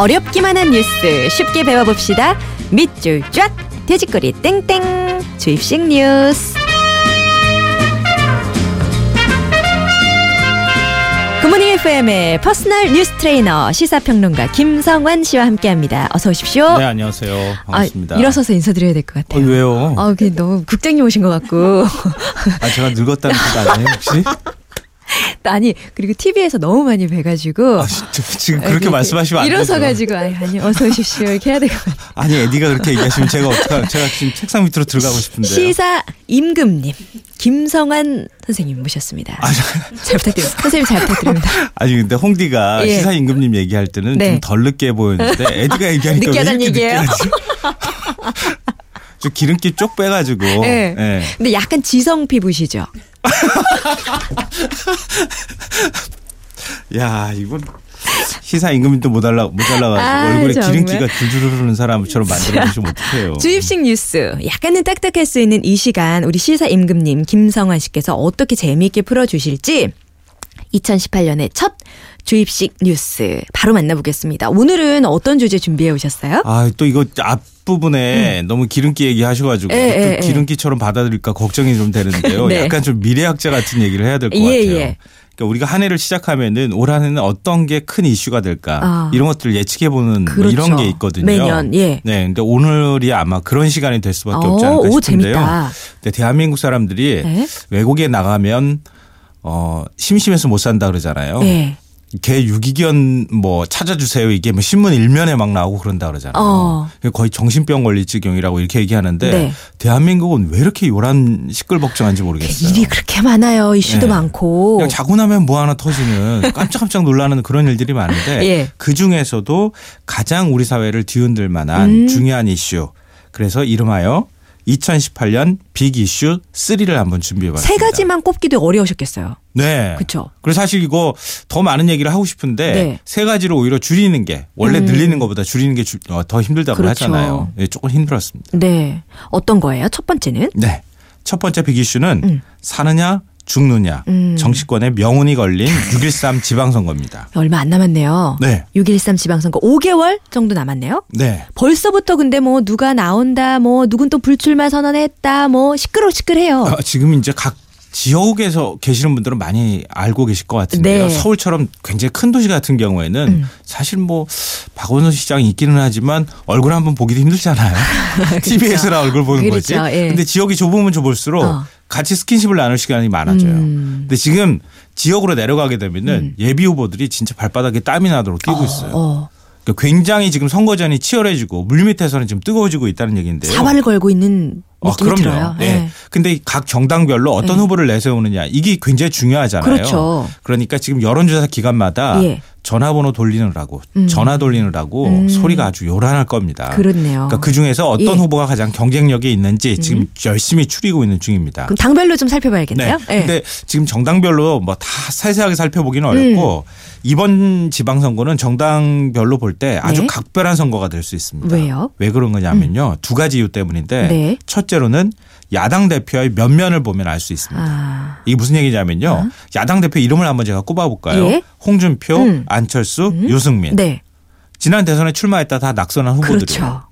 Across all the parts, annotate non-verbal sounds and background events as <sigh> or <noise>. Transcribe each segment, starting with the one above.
어렵기만 한 뉴스 쉽게 배워봅시다. 밑줄 쫙 돼지꼬리 땡땡 주입식 뉴스. 굿모닝 FM의 personal 뉴스 트레이너 시사평론가 김성환 씨와 함께합니다. 어서 오십시오. 네, 안녕하세요. 반갑습니다. 아, 일어서서 인사드려야 될것 어, 같아요. 왜요? 아, 너무 국장님 오신 것 같고. 아, 제가 늙었다는 뜻 아니에요, 혹시? <laughs> 아니, 그리고 TV에서 너무 많이 뵈가지고. 아, 지금 그렇게 이렇게 말씀하시면 안 되죠. 일어서가지고, 아니, 아니, 어서 오십시오. 이렇게 해야 될 것 같아요. <laughs> 아니, 에디가 그렇게 얘기하시면 제가 어떡하 제가 지금 책상 밑으로 들어가고 싶은데요. 시사 임금님, 김성환 선생님 모셨습니다. 아, 잘 부탁드립니다. 선생님 잘 부탁드립니다. 아니, 근데 홍디가 예. 시사 임금님 얘기할 때는 네. 좀덜 늦게 보였는데 에디가 <laughs> 얘기하니까 이렇게 얘기예요? <laughs> 좀 기름기 쪽 빼가지고. 네. 예. 근데 약간 지성 피부시죠? <laughs> 야, 이건 시사 임금님도 모자라, 모자라가지고 아, 얼굴에 정말? 기름기가 줄줄 흐르는 사람처럼 만들어주시면 어떡해요. 주입식 뉴스. 약간은 딱딱할 수 있는 이 시간 우리 시사 임금님 김성환 씨께서 어떻게 재미있게 풀어주실지 2018년의 첫 주입식 뉴스 바로 만나보겠습니다. 오늘은 어떤 주제 준비해 오셨어요? 아, 또 이거 앞 부분에 너무 기름기 얘기하셔가지고 음. 예, 예, 또 예. 기름기처럼 받아들일까 걱정이 좀 되는데요. <laughs> 네. 약간 좀 미래학자 같은 얘기를 해야 될것 예, 같아요. 예. 그러니까 우리가 한 해를 시작하면은 올 한 해는 어떤 게 큰 이슈가 될까 아. 이런 것들을 예측해 보는 뭐 그렇죠. 이런 게 있거든요. 매년, 예. 네, 근데 오늘이 아마 그런 시간이 될 수밖에 없지 어, 않을까 오, 싶은데요. 재밌다. 근데 대한민국 사람들이 네. 외국에 나가면 어 심심해서 못 산다 그러잖아요. 예. 개 유기견 뭐 찾아주세요 이게 뭐 신문 일면에 막 나오고 그런다 그러잖아요. 어. 거의 정신병 걸릴 지경이라고 이렇게 얘기하는데 네. 대한민국은 왜 이렇게 요란 시끌벅적한지 모르겠어요. 일이 그렇게 많아요. 이슈도 네. 많고. 그냥 자고 나면 뭐 하나 터지는 <laughs> 깜짝깜짝 놀라는 그런 일들이 많은데 예. 그 중에서도 가장 우리 사회를 뒤흔들 만한 음. 중요한 이슈. 그래서 이름하여 2018년 빅 이슈 3를 한번 준비해 봤습니다. 세 가지만 꼽기도 어려우셨겠어요. 네. 그쵸? 그래서 사실 이거 더 많은 얘기를 하고 싶은데 네. 세 가지로 오히려 줄이는 게 원래 음. 늘리는 것보다 줄이는 게 어, 더 힘들다고 그렇죠. 하잖아요. 네, 조금 힘들었습니다. 네. 어떤 거예요? 첫 번째는? 네. 첫 번째 빅 이슈는 음. 사느냐 죽느냐 음. 정치권의 명운이 걸린 <laughs> 6.13 지방선거입니다. 얼마 안 남았네요. 네. 6.13 지방선거 5개월 정도 남았네요. 네. 벌써부터 근데 뭐 누가 나온다, 뭐 누군 또 불출마 선언했다, 뭐 시끄러시끌해요. 어, 지금 이제 각 지역에서 계시는 분들은 많이 알고 계실 것 같은데요. 네. 서울처럼 굉장히 큰 도시 같은 경우에는 음. 사실 뭐 박원순 시장이 있기는 하지만 얼굴 한번 보기도 힘들잖아요. <laughs> TV에서나 얼굴 보는 거지. 그렇죠. 예. 근데 지역이 좁으면 좁을수록 어. 같이 스킨십을 나눌 시간이 많아져요. 음. 근데 지금 지역으로 내려가게 되면은 예비 후보들이 진짜 발바닥에 땀이 나도록 뛰고 있어요. 어, 그러니까 굉장히 지금 선거전이 치열해지고 물밑에서는 지금 뜨거워지고 있다는 얘기인데요. 사활을 걸고 있는 어, 느낌이 그럼요. 들어요. 예. 예. 근데 각 정당별로 어떤 예. 후보를 내세우느냐 이게 굉장히 중요하잖아요. 그렇죠. 그러니까 지금 여론조사 기간마다 예. 전화번호 돌리느라고 음. 전화 돌리느라고 음. 소리가 아주 요란할 겁니다. 그렇네요. 그러니까 그 중에서 어떤 예. 음. 후보가 가장 경쟁력이 있는지 지금 열심히 추리고 있는 중입니다. 그럼 당별로 좀 살펴봐야겠네요. 네. 예. 근데 지금 정당별로 뭐 다 세세하게 살펴보기는 어렵고 이번 지방선거는 정당별로 볼 때 아주 네. 각별한 선거가 될 수 있습니다. 왜요? 왜 그런 거냐면요. 두 가지 이유 때문인데 네. 첫째로는 야당 대표의 면면을 보면 알 수 있습니다. 아, 이게 무슨 얘기냐면요. 야당 대표 이름을 한번 제가 꼽아볼까요? 예. 홍준표, 음. 안철수, 유승민. 네. 지난 대선에 출마했다 다 낙선한 후보들이에요. 그렇죠.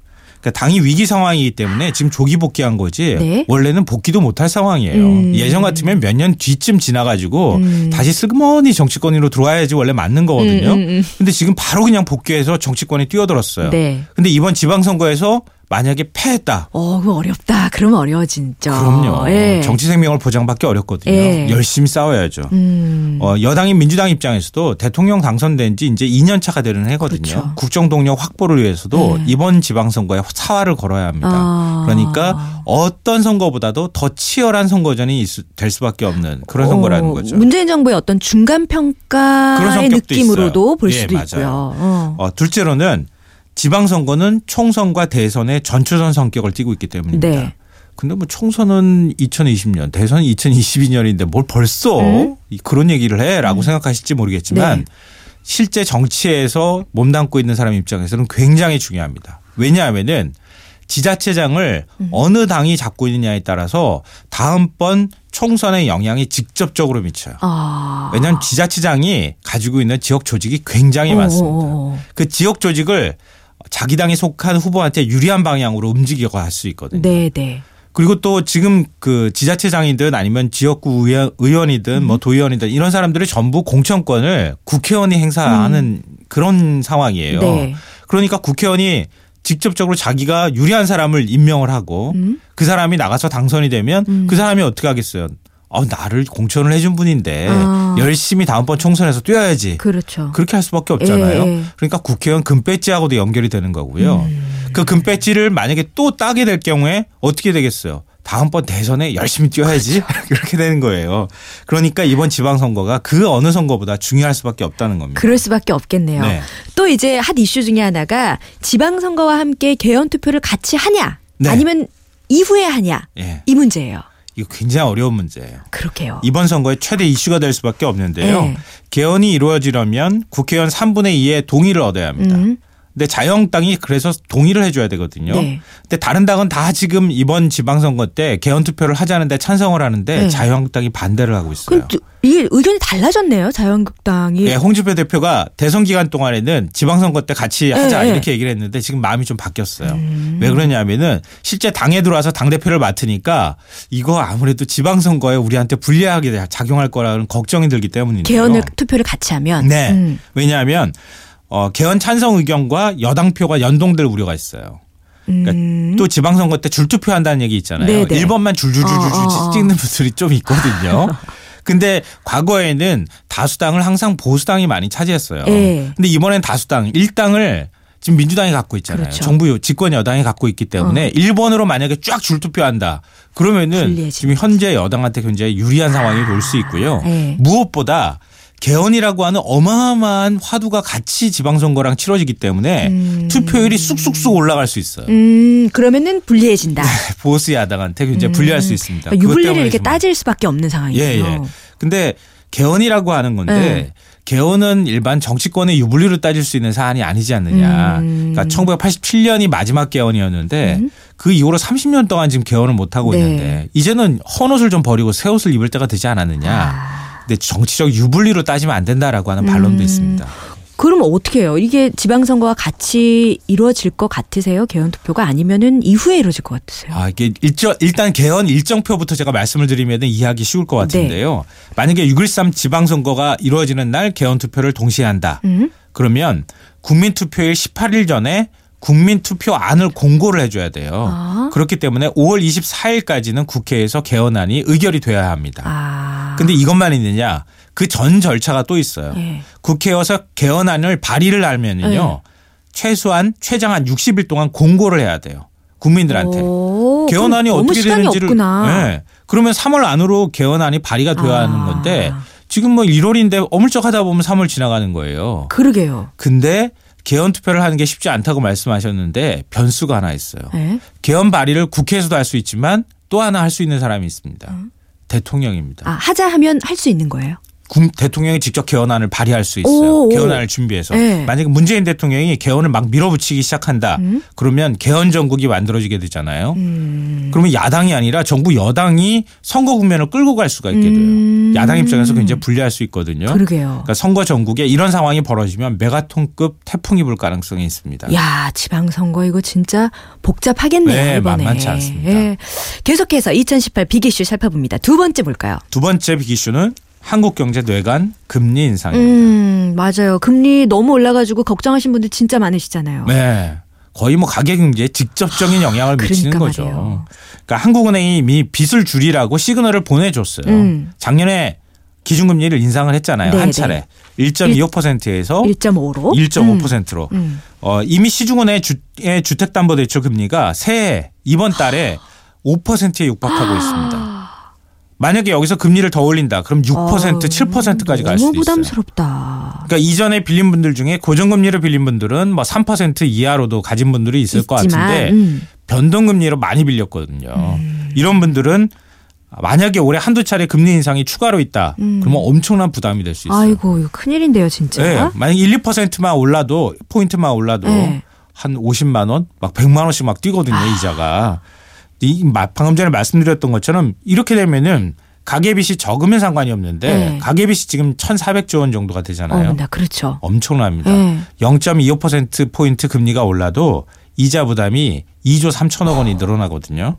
그러니까 당이 위기 상황이기 때문에 지금 조기 복귀한 거지 네. 원래는 복귀도 못할 상황이에요. 음. 예전 같으면 몇 년 뒤쯤 지나가지고 음. 다시 슬그머니 정치권으로 들어와야지 원래 맞는 거거든요. 음, 음, 음. 근데 지금 바로 그냥 복귀해서 정치권에 뛰어들었어요. 네. 근데 이번 지방선거에서 만약에 패했다. 어, 그거 어렵다. 그러면 어려워진죠. 그럼요. 예. 정치 생명을 보장받기 어렵거든요. 예. 열심히 싸워야죠. 음. 어, 여당인 민주당 입장에서도 대통령 당선된 지 이제 2년 차가 되는 해거든요. 그렇죠. 국정 동력 확보를 위해서도 네. 이번 지방 선거에 사활을 걸어야 합니다. 아. 그러니까 어떤 선거보다도 더 치열한 선거전이 있- 될 수밖에 없는 그런 선거라는 어, 거죠. 문재인 정부의 어떤 중간 평가의 느낌으로도 있어요. 볼 예, 수도 맞아요. 있고요. 어. 어, 둘째로는 지방선거는 총선과 대선의 전초선 성격을 띠고 있기 때문입니다. 네. 근데 뭐 총선은 2020년, 대선은 2022년인데 뭘 벌써 음? 이- 그런 얘기를 해라고 생각하실지 모르겠지만 네. 실제 정치에서 몸담고 있는 사람 입장에서는 굉장히 중요합니다. 왜냐하면은 지자체장을 음. 어느 당이 잡고 있느냐에 따라서 다음번 총선의 영향이 직접적으로 미쳐요. 아. 왜냐하면 지자체장이 가지고 있는 지역 조직이 굉장히 많습니다. 어. 그 지역 조직을 자기 당이 속한 후보한테 유리한 방향으로 움직이고 할수 있거든요. 네, 네. 그리고 또 지금 그 지자체장이든 아니면 지역구 의원- 의원이든 뭐 도의원이든 이런 사람들이 전부 공천권을 국회의원이 행사하는 그런 상황이에요. 네. 그러니까 국회의원이 직접적으로 자기가 유리한 사람을 임명을 하고 음. 그 사람이 나가서 당선이 되면 그 사람이 어떻게 하겠어요? 어, 나를 공천을 해준 분인데 아. 열심히 다음번 총선에서 뛰어야지. 그렇죠. 그렇게 할 수밖에 없잖아요. 예, 예. 그러니까 국회의원 금배지하고도 연결이 되는 거고요. 음. 그 금배지를 만약에 또 따게 될 경우에 어떻게 되겠어요? 다음번 대선에 열심히 뛰어야지 <laughs> 그렇게 되는 거예요. 그러니까 이번 지방선거가 그 어느 선거보다 중요할 수밖에 없다는 겁니다. 그럴 수밖에 없겠네요. 네. 또 이제 핫 이슈 중에 하나가 지방선거와 함께 개헌 투표를 같이 하냐 네. 아니면 이후에 하냐 예, 이 문제예요. 이거 굉장히 어려운 문제예요. 그렇게요. 이번 선거의 최대 이슈가 될 수밖에 없는데요. 네. 개헌이 이루어지려면 국회의원 3분의 2의 동의를 얻어야 합니다. 음. 근데 자유한국당이 그래서 동의를 해줘야 되거든요. 네. 근데 다른 당은 다 지금 이번 지방선거 때 개헌 투표를 하자는데 찬성을 하는데 네. 자유한국당이 반대를 하고 있어요. 이게 의견이 달라졌네요. 자유한국당이. 예, 홍준표 대표가 대선 기간 동안에는 지방선거 때 같이 하자 네, 이렇게 얘기를 했는데 지금 마음이 좀 바뀌었어요. 음. 왜 그러냐면은 실제 당에 들어와서 당 대표를 맡으니까 이거 아무래도 지방선거에 우리한테 불리하게 작용할 거라는 걱정이 들기 때문인데요. 개헌을 투표를 같이 하면. 네. 음. 왜냐하면 어, 개헌 찬성 의견과 여당표가 연동될 우려가 있어요. 그러니까 음. 또 지방선거 때 줄투표 한다는 얘기 있잖아요. 네네. 1번만 줄줄줄줄줄 어, 어, 어. 찍는 분들이 좀 있거든요. <laughs> 근데 과거에는 다수당을 항상 보수당이 많이 차지했어요. 예. 근데 이번엔 다수당 1당을 지금 민주당이 갖고 있잖아요. 그렇죠. 정부 집권 여당이 갖고 있기 때문에 1번으로 만약에 쫙 줄투표한다. 그러면은 지금 현재 여당한테 굉장히 유리한 상황이 올 수 있고요. 예. 무엇보다 개헌이라고 하는 어마어마한 화두가 같이 지방선거랑 치러지기 때문에 투표율이 쑥쑥쑥 올라갈 수 있어요. 음, 그러면은 불리해진다. 보수 야당한테 굉장히 불리할 수 있습니다. 그러니까 유불리를 이렇게 따질 수밖에 없는 상황이에요. 예, 예. 근데 개헌이라고 하는 건데 네. 개헌은 일반 정치권의 유불리로 따질 수 있는 사안이 아니지 않느냐. 음. 그러니까 1987년이 마지막 개헌이었는데 그 이후로 30년 동안 지금 개헌을 못 하고 네. 있는데 이제는 헌 옷을 좀 버리고 새 옷을 입을 때가 되지 않았느냐. 아. 근데 정치적 유불리로 따지면 안 된다라고 하는 반론도 음. 있습니다. 그럼 어떻게 해요? 이게 지방선거와 같이 이루어질 것 같으세요? 개헌 투표가 아니면은 이후에 이루어질 것 같으세요? 아, 이게 일정, 일단 개헌 일정표부터 제가 말씀을 드리면 이해하기 쉬울 것 같은데요. 네. 만약에 6.13 지방선거가 이루어지는 날 개헌 투표를 동시에 한다. 음? 그러면 국민투표일 18일 전에 국민 투표안을 공고를 해줘야 돼요. 아. 그렇기 때문에 5월 24일까지는 국회에서 개헌안이 의결이 돼야 합니다. 아. 근데 이것만 있느냐? 그 전 절차가 또 있어요. 예. 국회에서 개헌안을 발의를 하면은요. 최소한 최장 한 60일 동안 공고를 해야 돼요. 국민들한테. 오, 개헌안이 어떻게 되는지를. 네. 그러면 3월 안으로 개헌안이 발의가 돼야 아. 하는 건데 지금 뭐 1월인데 어물쩍하다 보면 3월 지나가는 거예요. 그러게요. 근데 개헌 투표를 하는 게 쉽지 않다고 말씀하셨는데 변수가 하나 있어요. 예? 개헌 발의를 국회에서도 할 수 있지만 또 하나 할 수 있는 사람이 있습니다. 대통령입니다. 아, 하자 하면 할 수 있는 거예요? 국- 대통령이 직접 개헌안을 발의할 수 있어요. 오, 오. 개헌안을 준비해서. 네. 만약에 문재인 대통령이 개헌을 막 밀어붙이기 시작한다. 음? 그러면 개헌 정국이 만들어지게 되잖아요. 음. 그러면 야당이 아니라 정부 여당이 선거 국면을 끌고 갈 수가 있게 돼요. 음. 야당 입장에서 굉장히 불리할 수 있거든요. 그러게요. 그러니까 선거 전국에 이런 상황이 벌어지면 메가톤급 태풍이 불 가능성이 있습니다. 야, 지방 선거 이거 진짜 복잡하겠네요. 네, 이번에. 만만치 않습니다. 예. 계속해서 2018 빅이슈 살펴봅니다. 두 번째 볼까요? 두 번째 빅이슈는 한국경제 뇌관 금리 인상입니다. 음, 맞아요. 금리 너무 올라가지고 걱정하신 분들 진짜 많으시잖아요. 네. 거의 뭐 가계 경제에 직접적인 영향을 미치는 그러니까 거죠. 말이에요. 그러니까 한국은행이 이미 빚을 줄이라고 시그널을 보내줬어요. 음. 작년에 기준금리를 인상을 했잖아요. 네, 한 차례. 1.25%에서 1.5로. 1.5%로. 음. 어, 이미 시중은의 주, 의 주택담보대출 금리가 새해 이번 달에 5%에 육박하고 있습니다. 만약에 여기서 금리를 더 올린다. 그럼 6% 어, 7%까지 갈 너무 수도 있어요. 부담스럽다. 그러니까 이전에 빌린 분들 중에 고정금리를 빌린 분들은 뭐 3% 이하로도 가진 분들이 있을 것 있지만, 같은데 음. 변동금리로 많이 빌렸거든요. 이런 분들은 만약에 올해 한두 차례 금리 인상이 추가로 있다. 그러면 엄청난 부담이 될 수 있어요. 음. 아이고, 큰일인데요, 진짜. 네, 만약 1, 2%만 올라도 포인트만 올라도 네. 한 50만 원, 막 100만 원씩 막 뛰거든요, 아. 이자가. 이 마- 방금 전에 말씀드렸던 것처럼 이렇게 되면은 가계빚이 적으면 상관이 없는데 네. 가계빚이 지금 1,400조 원 정도가 되잖아요. 어, 나 그렇죠. 엄청납니다. 네. 0.25% 포인트 금리가 올라도 이자 부담이 2조 3천억 원이 늘어나거든요.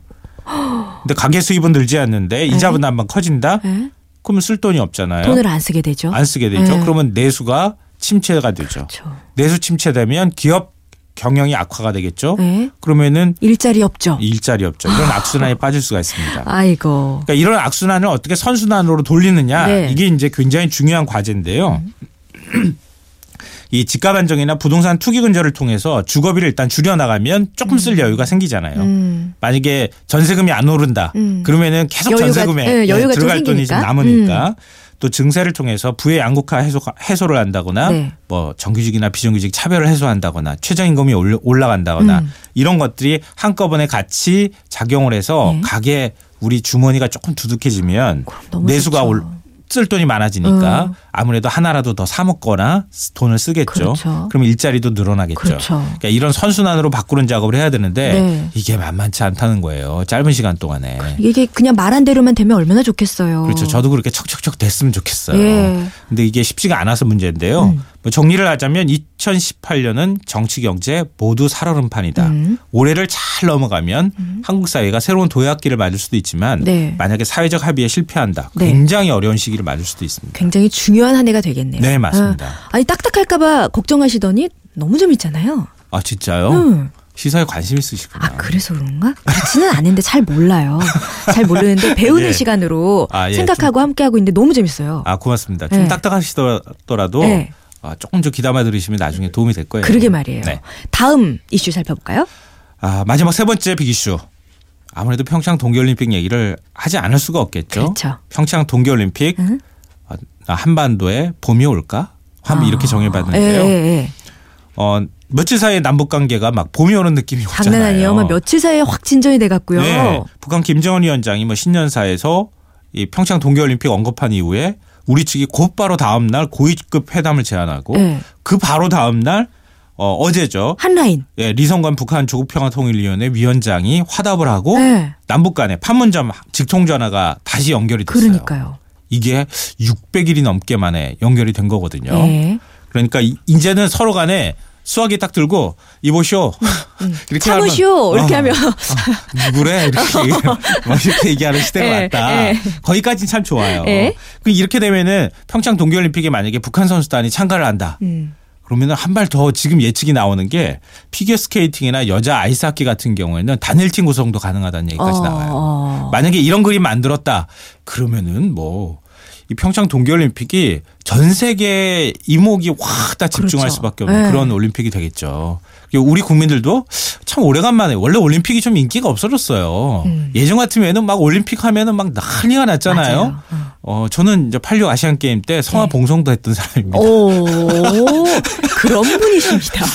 근데 가계 수입은 늘지 않는데 이자 부담만 커진다? 네. 그러면 쓸 돈이 없잖아요. 돈을 안 쓰게 되죠. 안 쓰게 되죠. 네. 그러면 내수가 침체가 되죠. 그렇죠. 내수 침체되면 기업 경영이 악화가 되겠죠. 네. 그러면은 일자리 없죠. 일자리 없죠. 이런 악순환에 빠질 수가 있습니다. 아이고. 그러니까 이런 악순환을 어떻게 선순환으로 돌리느냐 네. 이게 이제 굉장히 중요한 과제인데요. 이 집값 안정이나 부동산 투기 근절을 통해서 주거비를 일단 줄여 나가면 조금 쓸 여유가 생기잖아요. 음. 만약에 전세금이 안 오른다. 음. 그러면은 계속 여유가- 전세금에 예, 여유가 좀 들어갈 돈이 좀 생기니까. 음. 남으니까 또 증세를 통해서 부의 양극화 해소, 해소를 한다거나 네. 뭐 정규직이나 비정규직 차별을 해소한다거나 최저임금이 올라- 올라간다거나 음. 이런 것들이 한꺼번에 같이 작용을 해서 네. 가게 우리 주머니가 조금 두둑해지면 내수가 좋죠. 올, 쓸 돈이 많아지니까 음. 아무래도 하나라도 더 사 먹거나 돈을 쓰겠죠. 그렇죠. 그럼 일자리도 늘어나겠죠. 그렇죠. 그러니까 이런 선순환으로 바꾸는 작업을 해야 되는데 네. 이게 만만치 않다는 거예요. 짧은 시간 동안에. 이게 그냥 말한 대로만 되면 얼마나 좋겠어요. 그렇죠. 저도 그렇게 척척척 됐으면 좋겠어요. 예. 근데 이게 쉽지가 않아서 문제인데요. 음. 뭐 정리를 하자면 2018년은 정치 경제 모두 살얼음판이다. 음. 올해를 잘 넘어가면 한국 사회가 새로운 도약기를 맞을 수도 있지만 네. 만약에 사회적 합의에 실패한다. 네. 굉장히 어려운 시기를 맞을 수도 있습니다. 굉장히 중요한 한 해가 되겠네요. 네, 맞습니다. 아, 아니 딱딱할까 봐 걱정하시더니 너무 재밌잖아요. 아 진짜요? 음. 시사에 관심 있으시구나. 아 그래서 그런가? 그렇지는 않은데 잘 몰라요. 잘 모르는데 배우는 예. 시간으로 아, 예, 생각하고 함께하고 있는데 너무 재밌어요. 아 고맙습니다. 좀 네. 딱딱하시더라도 네. 아, 조금 좀 귀담아 들으시면 나중에 도움이 될 거예요. 그러게 말이에요. 네. 다음 이슈 살펴볼까요? 아, 마지막 세 번째 빅 이슈. 아무래도 평창 동계올림픽 얘기를 하지 않을 수가 없겠죠. 그렇죠. 평창 동계올림픽 응? 아, 한반도에 봄이 올까? 한번 아. 이렇게 예, 정해봤는데요. 예, 예. 어, 며칠 사이에 남북 관계가 막 봄이 오는 느낌이 오잖아요. 장난 아니에요. 막 며칠 사이에 확 진전이 돼갔고요. 네. 북한 김정은 위원장이 뭐 신년사에서 이 평창 동계올림픽 언급한 이후에 우리 측이 곧바로 다음 날 고위급 회담을 제안하고 네. 그 바로 다음 날 어, 어제죠. 한라인. 예, 리성관 북한 조국평화통일위원회 위원장이 화답을 하고 네. 남북 간에 판문점 직통 전화가 다시 연결이 됐어요. 그러니까요. 이게 600일이 넘게 만에 연결이 된 거거든요. 네. 그러니까 이- 이제는 서로 간에 수화기 딱 들고 이보쇼 <laughs> 이렇게 참으시오. 하면, 이렇게 어, 하면 어, 누구래 이렇게 <laughs> 뭐 이렇게 얘기하는 시대가 예, 왔다. 예. 거기까지는 참 좋아요. 예. 그 이렇게 되면은 평창 동계올림픽에 만약에 북한 선수단이 참가를 한다. 음. 그러면은 한발 더 지금 예측이 나오는 게 피겨 스케이팅이나 여자 아이스하키 같은 경우에는 단일 팀 구성도 가능하다는 얘기까지 어, 나와요. 어. 만약에 이런 그림 만들었다 그러면은 뭐 이 평창 동계올림픽이 전 세계 이목이 확 다 집중할 그렇죠. 수밖에 없는 네. 그런 올림픽이 되겠죠. 우리 국민들도 참 오래간만에 원래 올림픽이 좀 인기가 없어졌어요. 음. 예전 같으면은 막 올림픽 하면은 막 난리가 났잖아요. 맞아요. 어. 어 저는 이제 86 아시안 게임 때 성화 네. 봉송도 했던 사람입니다. 오, <laughs> 그런 분이십니다.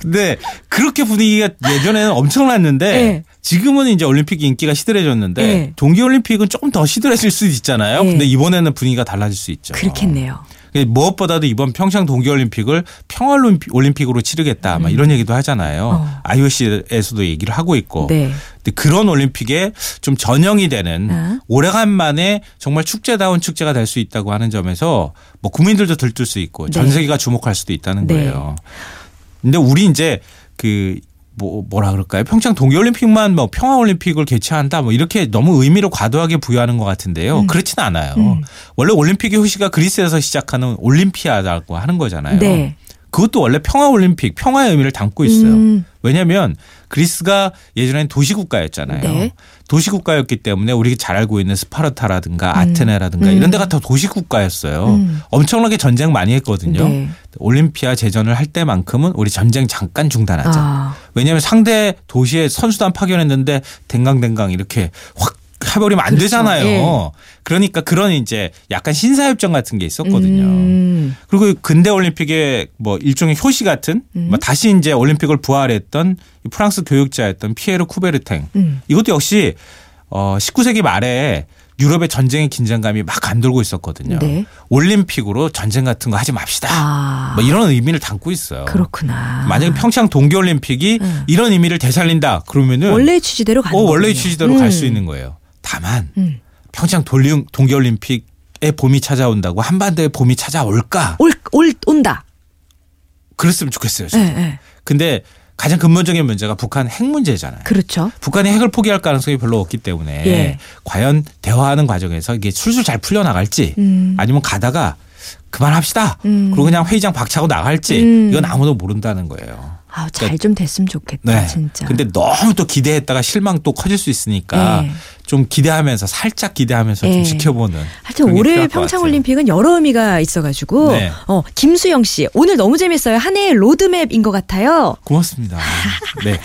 근데 그렇게 분위기가 예전에는 엄청났는데 네. 지금은 이제 올림픽 인기가 시들해졌는데 네. 동계올림픽은 조금 더 시들해질 수도 있잖아요. 네. 근데 이번에는 분위기가 달라질 수 있죠. 그렇겠네요. 무엇보다도 이번 평창 동계올림픽을 평화올림픽으로 치르겠다. 막 이런 얘기도 하잖아요. 음. 어. IOC에서도 얘기를 하고 있고. 네. 근데 그런 올림픽에 좀 전형이 되는 아. 오래간만에 정말 축제다운 축제가 될 수 있다고 하는 점에서 뭐 국민들도 들뜰 수 있고 전 네. 세계가 주목할 수도 있다는 네. 거예요. 근데 우리 이제 그 뭐 뭐라 그럴까요? 평창 동계올림픽만 뭐 평화올림픽을 개최한다 뭐 이렇게 너무 의미를 과도하게 부여하는 것 같은데요. 음. 그렇지는 않아요. 음. 원래 올림픽의 효시가 그리스에서 시작하는 올림피아다고 하는 거잖아요. 네. 그것도 원래 평화올림픽, 평화의 의미를 담고 있어요. 음. 왜냐하면 그리스가 예전엔 도시국가였잖아요. 네. 도시국가였기 때문에 우리가 잘 알고 있는 스파르타라든가 아테네라든가 음. 이런 데가 다 도시국가였어요. 음. 엄청나게 전쟁 많이 했거든요. 네. 올림피아 제전을 할 때만큼은 우리 전쟁 잠깐 중단하자. 아, 왜냐하면 상대 도시에 선수단 파견했는데 댕강댕강 이렇게 확 해버리면 안 그렇죠. 되잖아요. 예. 그러니까 그런 이제 약간 신사협정 같은 게 있었거든요. 음. 그리고 근대 올림픽의 뭐 일종의 효시 같은 음. 뭐 다시 이제 올림픽을 부활했던 이 프랑스 교육자였던 피에르 쿠베르탱 음. 이것도 역시 어 19세기 말에 유럽의 전쟁의 긴장감이 막 감돌고 있었거든요. 네. 올림픽으로 전쟁 같은 거 하지 맙시다. 아. 뭐 이런 의미를 담고 있어요. 그렇구나. 만약에 평창 동계올림픽이 음. 이런 의미를 되살린다 그러면은 원래 취지대로 가는 어, 원래 거군요. 취지대로 음. 갈수 있는 거예요. 다만 음. 평창 돌리- 동계올림픽에 봄이 찾아온다고 한반도에 봄이 찾아올까? 올, 올 온다. 그랬으면 좋겠어요. 예, 저는. 예. 근데 가장 근본적인 문제가 북한 핵 문제잖아요. 그렇죠. 북한이 핵을 포기할 가능성이 별로 없기 때문에 예. 과연 대화하는 과정에서 이게 술술 잘 풀려 나갈지 음. 아니면 가다가 그만합시다. 음. 그리고 그냥 회의장 박차고 나갈지 음. 이건 아무도 모른다는 거예요. 아, 잘좀 됐으면 좋겠다. 네. 진짜. 근데 너무 또 기대했다가 실망 또 커질 수 있으니까 네. 좀 기대하면서 살짝 기대하면서 네. 좀 지켜보는. 하여튼 올해 평창. 올림픽은 여러 의미가 있어가지고 네. 어 김수영 씨 오늘 너무 재밌어요 한 해의 로드맵인 것 같아요. 고맙습니다. <laughs> 네.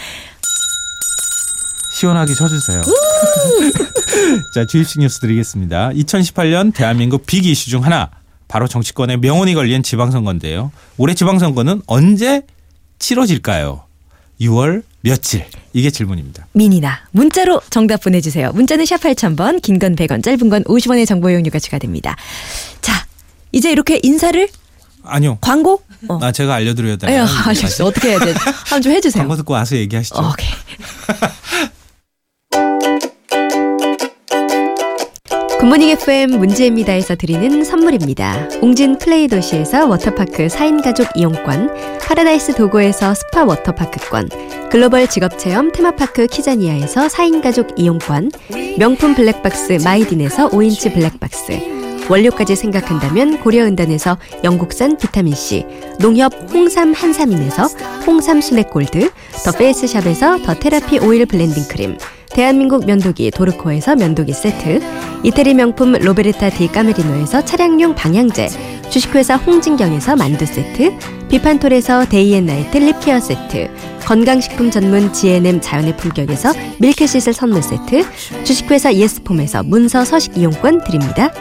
시원하게 쳐주세요. <laughs> 자, 주입식 뉴스 드리겠습니다. 2018년 대한민국 빅 이슈 중 하나. 바로 정치권의 명운이 걸린 지방선거인데요. 올해 지방선거는 언제 치러질까요? 6월 며칠? 이게 질문입니다. 미니나 문자로 정답 보내주세요. 문자는 샵 8000번 긴 건 100원 짧은 건 50원의 정보 이용료가 추가됩니다. 자 이제 이렇게 인사를 아니요. 광고 어. 아, 제가 알려드려야 되나요? 아셨어 어떻게 해야 돼? 한번 좀 해주세요. 광고 듣고 와서 얘기하시죠. 어, 오케이. <laughs> 굿모닝 FM 김제동입니다에서 드리는 선물입니다. 웅진 플레이 도시에서 워터파크 4인 가족 이용권, 파라다이스 도고에서 스파 워터파크권, 글로벌 직업체험 테마파크 키자니아에서 4인 가족 이용권, 명품 블랙박스 마이딘에서 5인치 블랙박스, 원료까지 생각한다면 고려은단에서 영국산 비타민C, 농협 홍삼 한삼인에서 홍삼 스낵 골드, 더 페이스샵에서 더 테라피 오일 블렌딩 크림, 대한민국 면도기 도르코에서 면도기 세트, 이태리 명품 로베르타 디 까메리노에서 차량용 방향제, 주식회사 홍진경에서 만두 세트, 비판톨에서 데이앤나이트 립케어 세트, 건강식품 전문 GNM 자연의 품격에서 밀크시슬 선물 세트, 주식회사 예스폼에서 문서 서식 이용권 드립니다.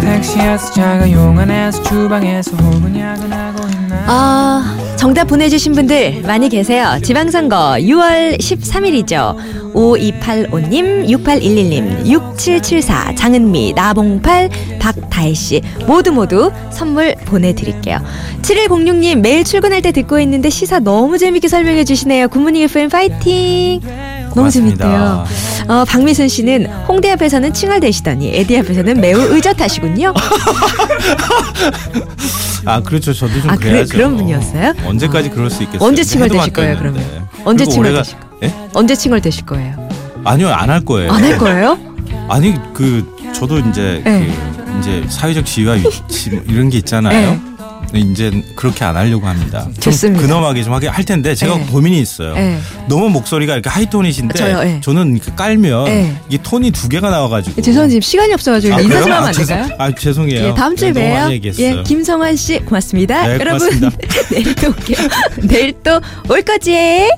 택시에서 자가용 안에서 주방에서 혹은 야근하고 있나 아, 정답 보내주신 분들 많이 계세요. 지방선거 6월 13일이죠. 5285님, 6811님, 6774, 장은미, 나봉팔, 박다혜씨 모두 모두 선물 보내드릴게요. 7106님 매일 출근할 때 듣고 있는데 시사 너무 재밌게 설명해 주시네요. 굿모닝 FM 파이팅! 너무 고맙습니다. 재밌대요. 어, 박미순 씨는 홍대 앞에서는 칭얼대시더니 에디 앞에서는 매우 의젓하시군요. 아, 그렇죠. 저도 좀 아, 그래- 그래야죠. 그런 분이었어요? 언제까지 그럴 수 있겠어요? 언제 칭얼대실 거예요. 그러면? 언제 칭얼대실 거예요? 예? 언제 칭얼대실 거예요? 아니요, 안 할 거예요. 안 할 거예요? 아니 그 저도 이제 네. 그 이제 사회적 지위와 위치 뭐 이런 게 있잖아요. 이제 그렇게 안 하려고 합니다. 좀 좋습니다. 근엄하게 좀 하게 할 텐데 제가 네. 고민이 있어요. 네. 너무 목소리가 이렇게 하이톤이신데 저요, 네. 저는 이렇게 깔면 네. 이게 톤이 두 개가 나와가지고. 죄송한데 지금 시간이 없어가지고 아, 인사? 좀 하면 아, 안 될까요? 아 죄송해요. 예, 다음 주에 너무 봬요. 예, 김성환 씨 고맙습니다. 네, 여러분 고맙습니다. <laughs> 내일 또 올게요. 내일 또 올 거지?